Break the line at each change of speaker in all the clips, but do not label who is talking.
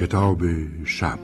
کتاب شب.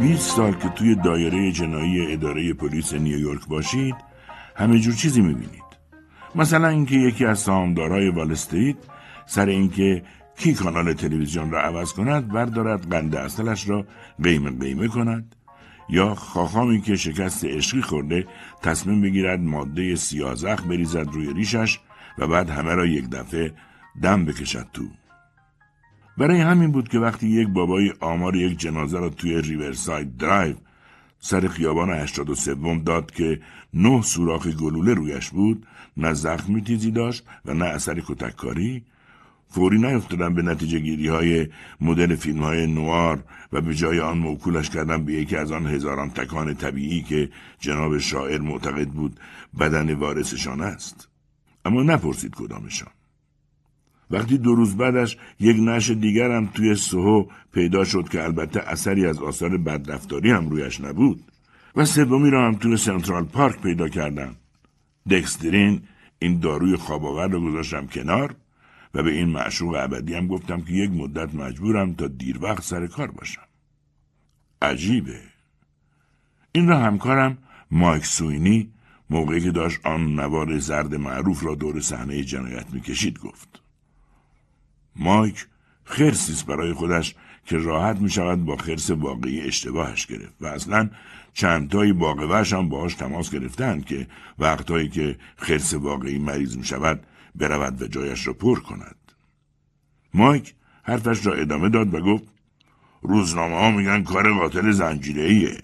20 سال که توی دایره جنایی اداره پلیس نیویورک باشید همه جور چیزی می‌بینید. مثلا اینکه یکی از سهامدارای وال استریت سر اینکه کی کانال تلویزیون را عوض کند بردارد قند اصلش را قیمه قیمه کند. یا خاخامی که شکست عشقی خورده تصمیم بگیرد ماده سیاه‌زخم بریزد روی ریشش و بعد همه را یک دفعه دم بکشد تو. برای همین بود که وقتی یک بابای آمار یک جنازه را توی ریورساید درایو سر خیابان 83 داد که نه سوراخ گلوله رویش بود نه زخمی تیزی داشت و نه اثر کتککاری فوری نیفتادن به نتیجه گیری های مدل فیلم های نوار و به جای آن موکولش کردن به یکی از آن هزاران تکان طبیعی که جناب شاعر معتقد بود بدن وارثشان است. اما نپرسید کدامشان. وقتی دو روز بعدش یک نش دیگر هم توی سوهو پیدا شد که البته اثری از آثار بدرفتاری هم رویش نبود. و سومی را هم توی سنترال پارک پیدا کردم. دکسترین این داروی خواباور رو گذاشتم کنار و به این معشوق ابدی هم گفتم که یک مدت مجبورم تا دیر وقت سر کار باشم. عجیبه. این را همکارم مایک سوینی موقعی که داشت آن نوار زرد معروف را دور صحنه جنایت می‌کشید گفت. مایک خرسیست برای خودش که راحت می شود با خرس واقعی اشتباهش گرفت و اصلا چندتایی باقوهش هم باهاش تماس گرفتن که وقتهایی که خرس واقعی مریض می شود برود و جایش را پر کند. مایک حرفش را ادامه داد و گفت روزنامه ها میگن کار قاتل زنجیره ایه.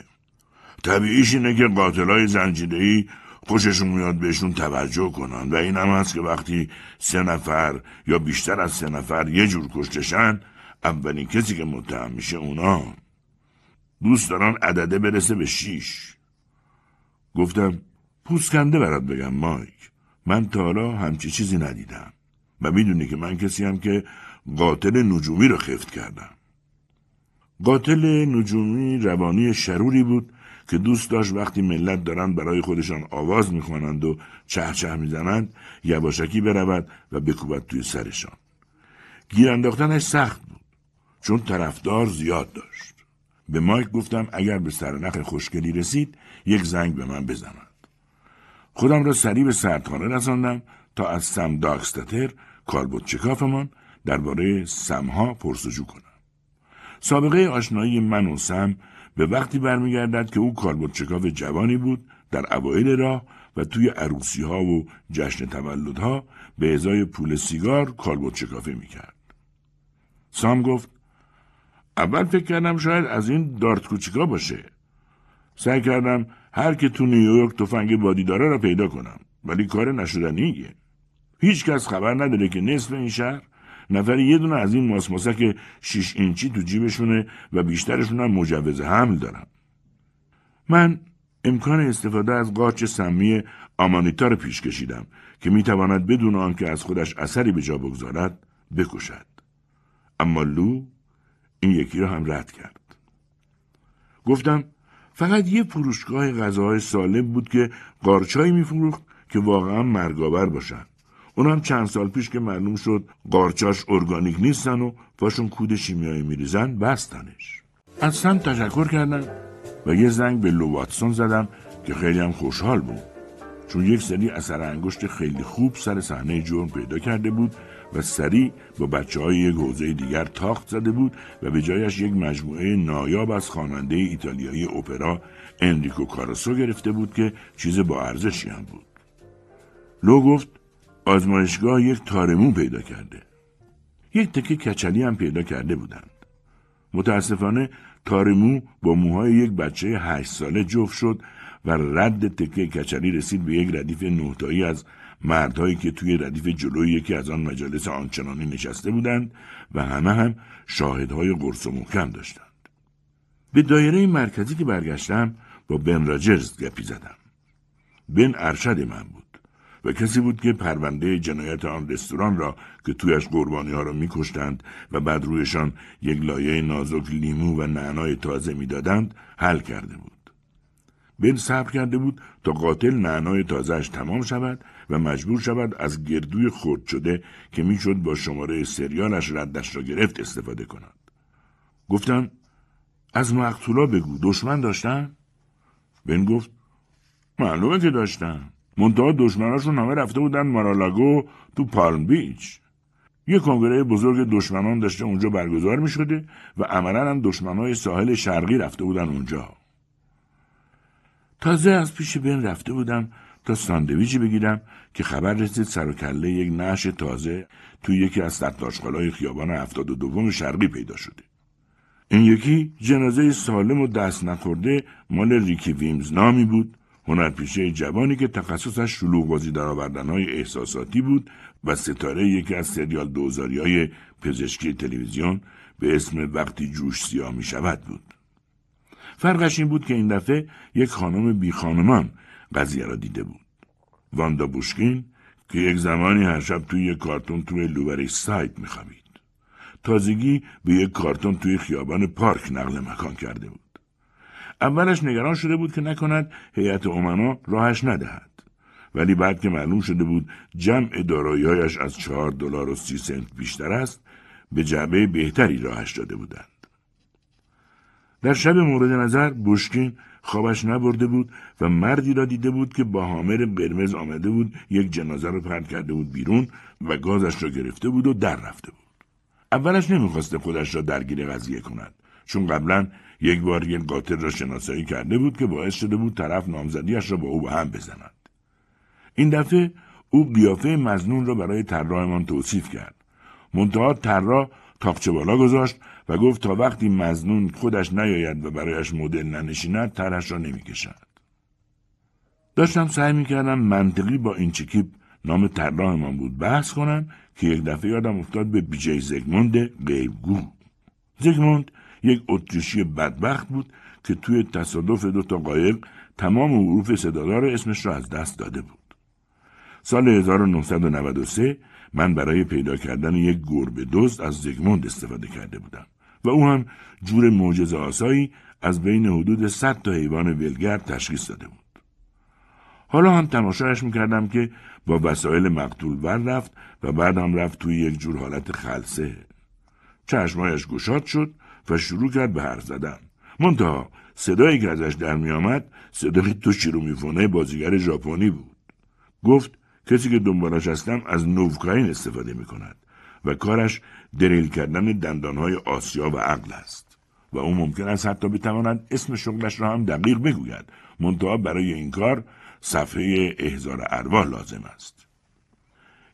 طبیعیش اینه که قاتل های زنجیره خوششون میاد بهشون توجه کنن و این هم هست که وقتی سه نفر یا بیشتر از سه نفر یه جور کشتشن اولین کسی که متهم میشه اونا. دوست دارن عدده برسه به شیش. گفتم پوسکنده برات بگم مایک. من تا حالا همچی چیزی ندیدم. و می‌دونی که من کسی هم که قاتل نجومی رو خفت کردم. قاتل نجومی روانی شروری بود که دوست داشت وقتی ملت دارند برای خودشان آواز می‌خوانند و چه چه می‌زنند یواشکی برود و بکوبد توی سرشان. گیر انداختنش سخت بود چون طرفدار زیاد داشت. به مایک گفتم اگر به سرنخ خوشگلی رسید یک زنگ به من بزند. خودم را سریع به سردخانه رساندم تا از سم داکستتر کاربوت چکافمان درباره سمها پرسجو کنم. سابقه آشنایی من و سم به وقتی برمیگردد که او چکاف جوانی بود در اوایل راه و توی عروسی ها و جشن تولدها به ازای پول سیگار کاربوت چکافه می‌کرد. سام گفت اول فکر کردم شاید از این دارت کوچیکا باشه. سعی کردم هر که تو نیویورک تفنگ بادی داره را پیدا کنم ولی کار نشدنیه. هیچ کس خبر نداره که نصف این شهر نفری یه دونه از این ماسماسک شیش اینچی تو جیبشونه و بیشترشون هم مجوز حمل دارن. من امکان استفاده از قاچ سمی آمانیتا رو پیش کشیدم که می‌تواند بدون آنکه از خودش اثری به جا بگذارد بکشد. اما لو این یکی را هم رد کرد. گفتم فقط یه فروشگاه غذاهای سالم بود که قارچایی میفروخت که واقعا مرگاور باشند. اونم چند سال پیش که معلوم شد قارچاش ارگانیک نیستن و پاشون کود شیمیایی میریزن بستنش از سم تشکر کردم و یه زنگ به لو واتسون زدم که خیلی هم خوشحال بود چون یک سری اثر انگشت خیلی خوب سر صحنه جرم پیدا کرده بود و سریع با بچه های یک حوزه دیگر تاخت زده بود و به جایش یک مجموعه نایاب از خواننده ایتالیایی اپرا انریکو کاراسو گرفته بود که چیز با ارزشی هم بود. لو گفت آزمایشگاه یک تارمو پیدا کرده. یک تکه کچلی هم پیدا کرده بودند. متاسفانه تارمو با موهای یک بچه هشت ساله جفت شد و رد تکه کچلی رسید به یک ردیف نهتایی از مردهایی که توی ردیف جلوی یکی از آن مجالس آنچنانی نشسته بودند و همه هم شاهدهای قرص و محکم داشتند. به دایره مرکزی که برگشتم با بن راجرز گپی زدم. بن ارشد من بود. و کسی بود که پرونده جنایت آن رستوران را که تویش قربانی ها را میکشتند و بعد رویشان یک لایه نازک لیمو و نعنای تازه می‌دادند حل کرده بود. بن صبر کرده بود تا قاتل نعنای تازهش تمام شود و مجبور شود از گردوی خرد شده که می‌شد با شماره سریالش ردش را گرفت استفاده کند. گفتم از مقتولا بگو دشمن داشتن؟ بن گفت معلومه که داشتن. منتها دشمناشون همه رفته بودن مارالاگو تو پالم بیچ. یه کنگره بزرگ دشمنان داشته اونجا برگزار می شده و عملا هم دشمنای ساحل شرقی رفته بودن اونجا. تازه از پیش بین رفته بودم تا ساندویچی بگیرم که خبر رسید سر و کله یک نعش تازه توی یکی از ستاشقالای خیابان هفتاد و دوم شرقی پیدا شده. این یکی جنازه سالم و دست نخورده مال ریکی ویمز نامی بود هنرپیشه جوانی که تخصصش شلوغ بازی در های احساساتی بود و ستاره یکی از سریال دوزاری های پزشکی تلویزیون به اسم وقتی جوش سیاه می شود بود. فرقش این بود که این دفعه یک خانم بی خانمان قضیه را دیده بود. واندا بوشکین که یک زمانی هر شب توی یک کارتون توی لوبری سایت میخوابید. تازگی به یک کارتون توی خیابان پارک نقل مکان کرده بود. اولش نگران شده بود که نکند هیئت امنا راهش ندهد. ولی بعد که معلوم شده بود جمع داراییهایش از چهار دلار و سی سنت بیشتر است به جعبه بهتری راهش داده بودند. در شب مورد نظر بوشکین خوابش نبرده بود و مردی را دیده بود که با حامر قرمز آمده بود یک جنازه را پرد کرده بود بیرون و گازش را گرفته بود و در رفته بود. اولش نمی‌خواسته خودش را درگیر قضیه کند چون قبلا یک بار یک قاتل را شناسایی کرده بود که باعث شده بود طرف نامزدیش را با او به هم بزند. این دفعه او قیافه مزنون را برای طراحمان توصیف کرد. منتها طراح تاقچه بالا گذاشت و گفت تا وقتی مزنون خودش نیاید و برایش مدل ننشیند طرحش را نمی‌کشد داشتم سعی می‌کردم منطقی با این چکیب نام طراحمان بود بحث کنم که یک دفعه یادم افتاد به بیجی زگموند غیبگو زگموند یک اتریشی بدبخت بود که توی تصادف دو تا قایق تمام حروف صدادار اسمش را از دست داده بود. سال 1993 من برای پیدا کردن یک گربه دزد از زگموند استفاده کرده بودم و او هم جور معجزه آسایی از بین حدود صد تا حیوان ولگرد تشخیص داده بود. حالا هم تماشایش می‌کردم که با وسایل مقتول ور رفت و بعد هم رفت توی یک جور حالت خلصه. چشمایش گشاد شد و شروع کرد به حرف زدن. منتها صدایی که ازش در میآمد صدای تو میفونه بازیگر ژاپنی بود. گفت کسی که دنبالش هستم از نوکاین استفاده می کند و کارش دریل کردن دندانهای آسیا و عقل است و او ممکن است حتی بتواند اسم شغلش را هم دقیق بگوید منتها برای این کار صفحه احزار ارواح لازم است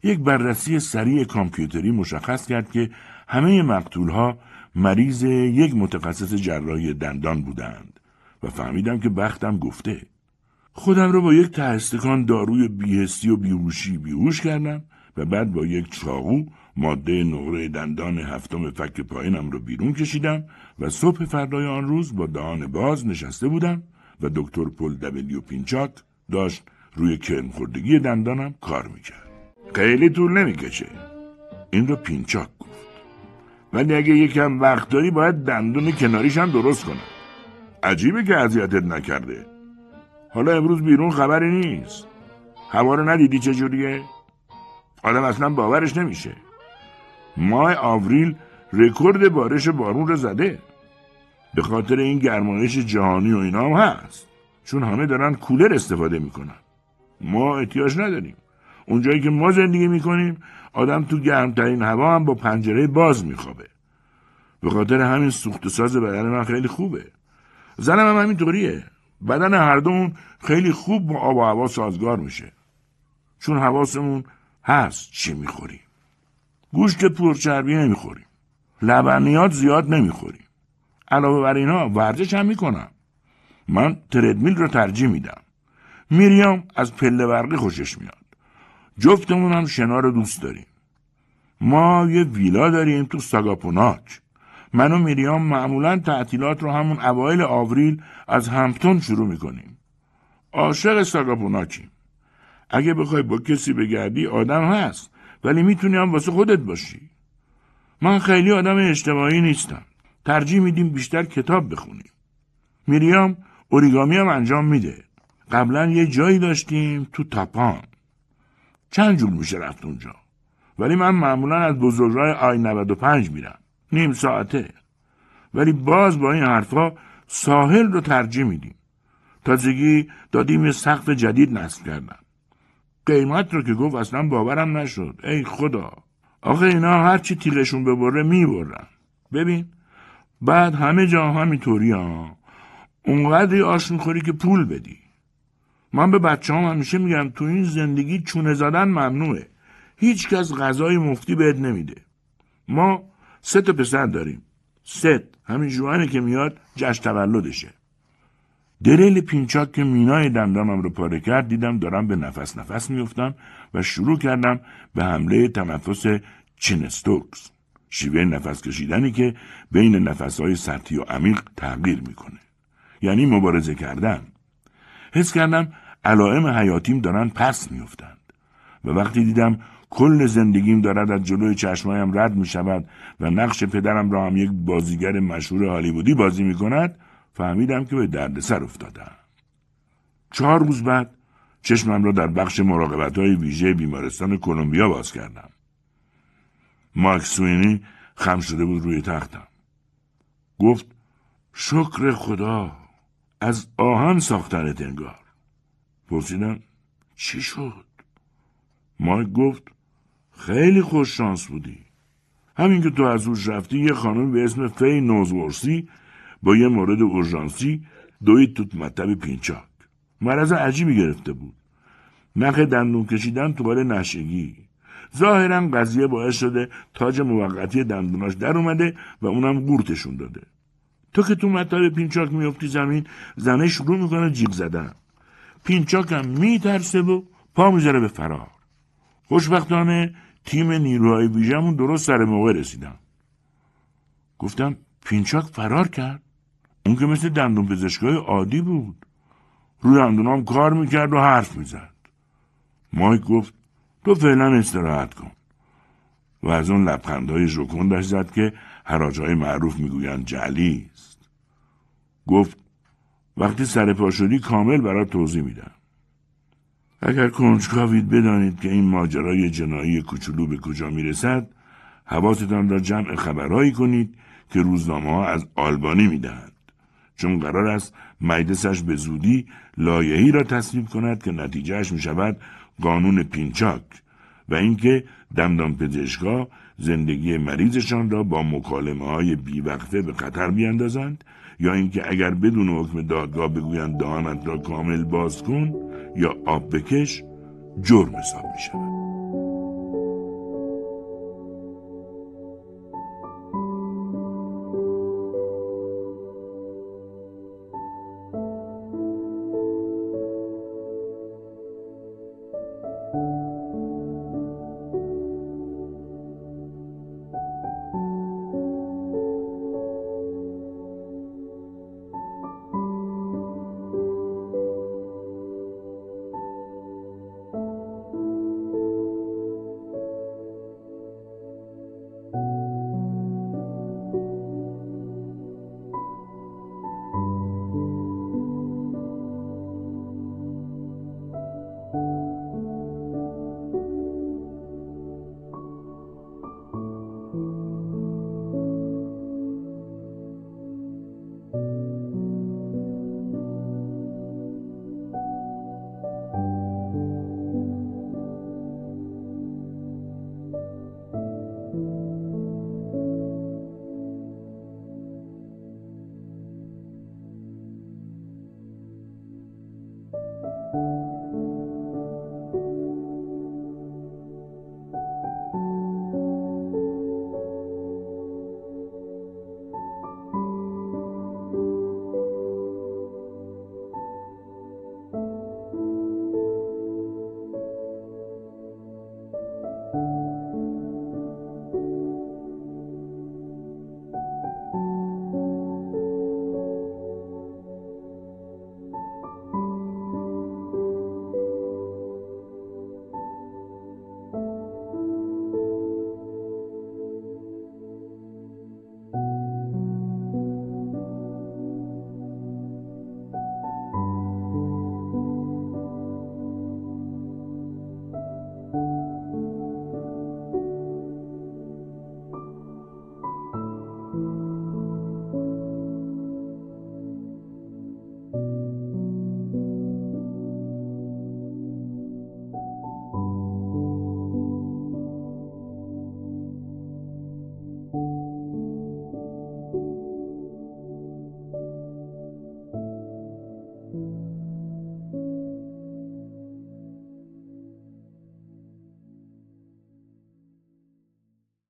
یک بررسی سریع کامپیوتری مشخص کرد که همه مقتولها مریض یک متخصص جراحی دندان بودند و فهمیدم که بختم گفته خودم را با یک ته‌استکان داروی بی‌حسی و بیهوشی بیهوش کردم و بعد با یک چاقو ماده نقره دندان هفتم فک پایینم را بیرون کشیدم و صبح فردای آن روز با دهان باز نشسته بودم و دکتر پل دبلیو پینچاک داشت روی کرم خوردگی دندانم کار می‌کرد. خیلی طول نمی‌کشه. این را پینچاک گفت. ولی اگه یکم وقت داری باید دندون کناریش هم درست کنم. عجیبه که اذیتت نکرده. حالا امروز بیرون خبری نیست. هوا رو ندیدی چجوریه؟ آدم اصلا باورش نمیشه. ماه آوریل رکورد بارش بارون رو زده. به خاطر این گرمایش جهانی و اینا هم هست. چون همه دارن کولر استفاده می‌کنن. ما احتیاج نداریم. اونجایی که ما زندگی می‌کنیم آدم تو گرمترین هوا هم با پنجره باز میخوابه. به خاطر همین سوخت ساز بدن من خیلی خوبه. زنم هم همینطوریه. بدن هر دومون خیلی خوب با آب و هوا سازگار میشه. چون حواسمون هست چی می‌خوریم. گوشت پرچربی نمی‌خوریم. لبنیات زیاد نمی‌خوریم. علاوه بر اینا ورزش هم می‌کنم. من تردمیل رو ترجیح میدم. میریام از پله برقی خوشش میاد. جفتمون هم شنا رو دوست داریم. ما یه ویلا داریم تو ساگاپوناک. من و میریام معمولا تعطیلات رو همون اوایل آوریل از همپتون شروع می‌کنیم. عاشق ساگاپوناکیم. اگه بخوای با کسی بگردی آدم هست ولی می‌تونی هم واسه خودت باشی من خیلی آدم اجتماعی نیستم ترجیح میدیم بیشتر کتاب بخونیم میریام اوریگامی هم انجام میده قبلا یه جایی داشتیم تو تاپان چند جور میشه رفت اونجا؟ ولی من معمولا از بزرگراه آی 95 میرم. نیم ساعته. ولی باز با این حرفا ساحل رو ترجیح میدیم. تازگی دادیم یه سقف جدید نصب کردم قیمت رو که گفت اصلا باورم نشد. ای خدا. آخه اینا هرچی تیغشون ببره می‌برن. ببین بعد همه جا همینطوری ها. اونقدری آش می‌خوری که پول بدی. من به بچه هم همیشه میگم تو این زندگی چونه زدن ممنوعه. هیچ کس غذای مفتی بهت نمیده. ما سه تا پسر داریم. ست همین جوانه که میاد جشن تولدشه. دریل پینچاک که مینای دندانم رو پاره کرد دیدم دارم به نفس نفس میفتم و شروع کردم به حمله تنفس چینستوکس. شیوه نفس کشیدنی که بین نفسهای سطحی و عمیق تغییر می‌کنه. یعنی مبارزه کردن. حس کردم علائم حیاتیم دارن پس میفتند و وقتی دیدم کل زندگیم دارد از جلوی چشمایم رد می شود و نقش پدرم را هم یک بازیگر مشهور هالیوودی بازی می کند فهمیدم که به دردسر افتادم. چهار روز بعد چشمم را در بخش مراقبت های ویژه بیمارستان کلمبیا باز کردم. مارک سوینی خم شده بود روی تختم. گفت شکر خدا از آهن ساختن انگار. پرسیدم چی شد؟ مایک گفت خیلی خوش شانس بودی. همین که تو از روش رفتی یه خانم به اسم فی نوزورسی با یه مورد اورژانسی دوید تو مطب پینچاک. مرض عجیبی گرفته بود. نخ دندون کشیدن تو بار نشئگی. ظاهرا قضیه باعث شده تاج موقتی دندوناش در اومده و اونم قورتشون داده. تو که تو مطب پینچاک میفتی زمین زنه شروع می‌کنه جیغ زدن. پینچاک هم میترسه و پا می‌ذاره به فرار. خوشبختانه تیم نیروهای ویژمون درست سر موقع رسیدن. گفتم پینچاک فرار کرد. اون که مثل دندون پزشکای عادی بود. روی دندونام کار می‌کرد و حرف می‌زد. مایک گفت تو فعلا استراحت کن. و از اون لبخندهای ژوکندش زد که حراجهای معروف می‌گویند جعلی است. گفت وقتی سر پا شدی کامل برات توضیح میدم. اگر کنجکاوید بدانید که این ماجرای جنایی کوچولو به کجا می‌رسد حواستان را جمع خبرهایی کنید که روزنامه ها از آلبانی می‌دهند چون قرار است مجلسش به زودی لایحه‌ای را تصویب کند که نتیجهش می شود قانون پینچاک و اینکه دندان پزشکا زندگی مریضشان را با مکالمه های بیوقفه به خطر بیاندازند یا اینکه اگر بدون حکم دادگاه بگویند دهانت را کامل باز کن یا آب بکش جرم حساب می شود.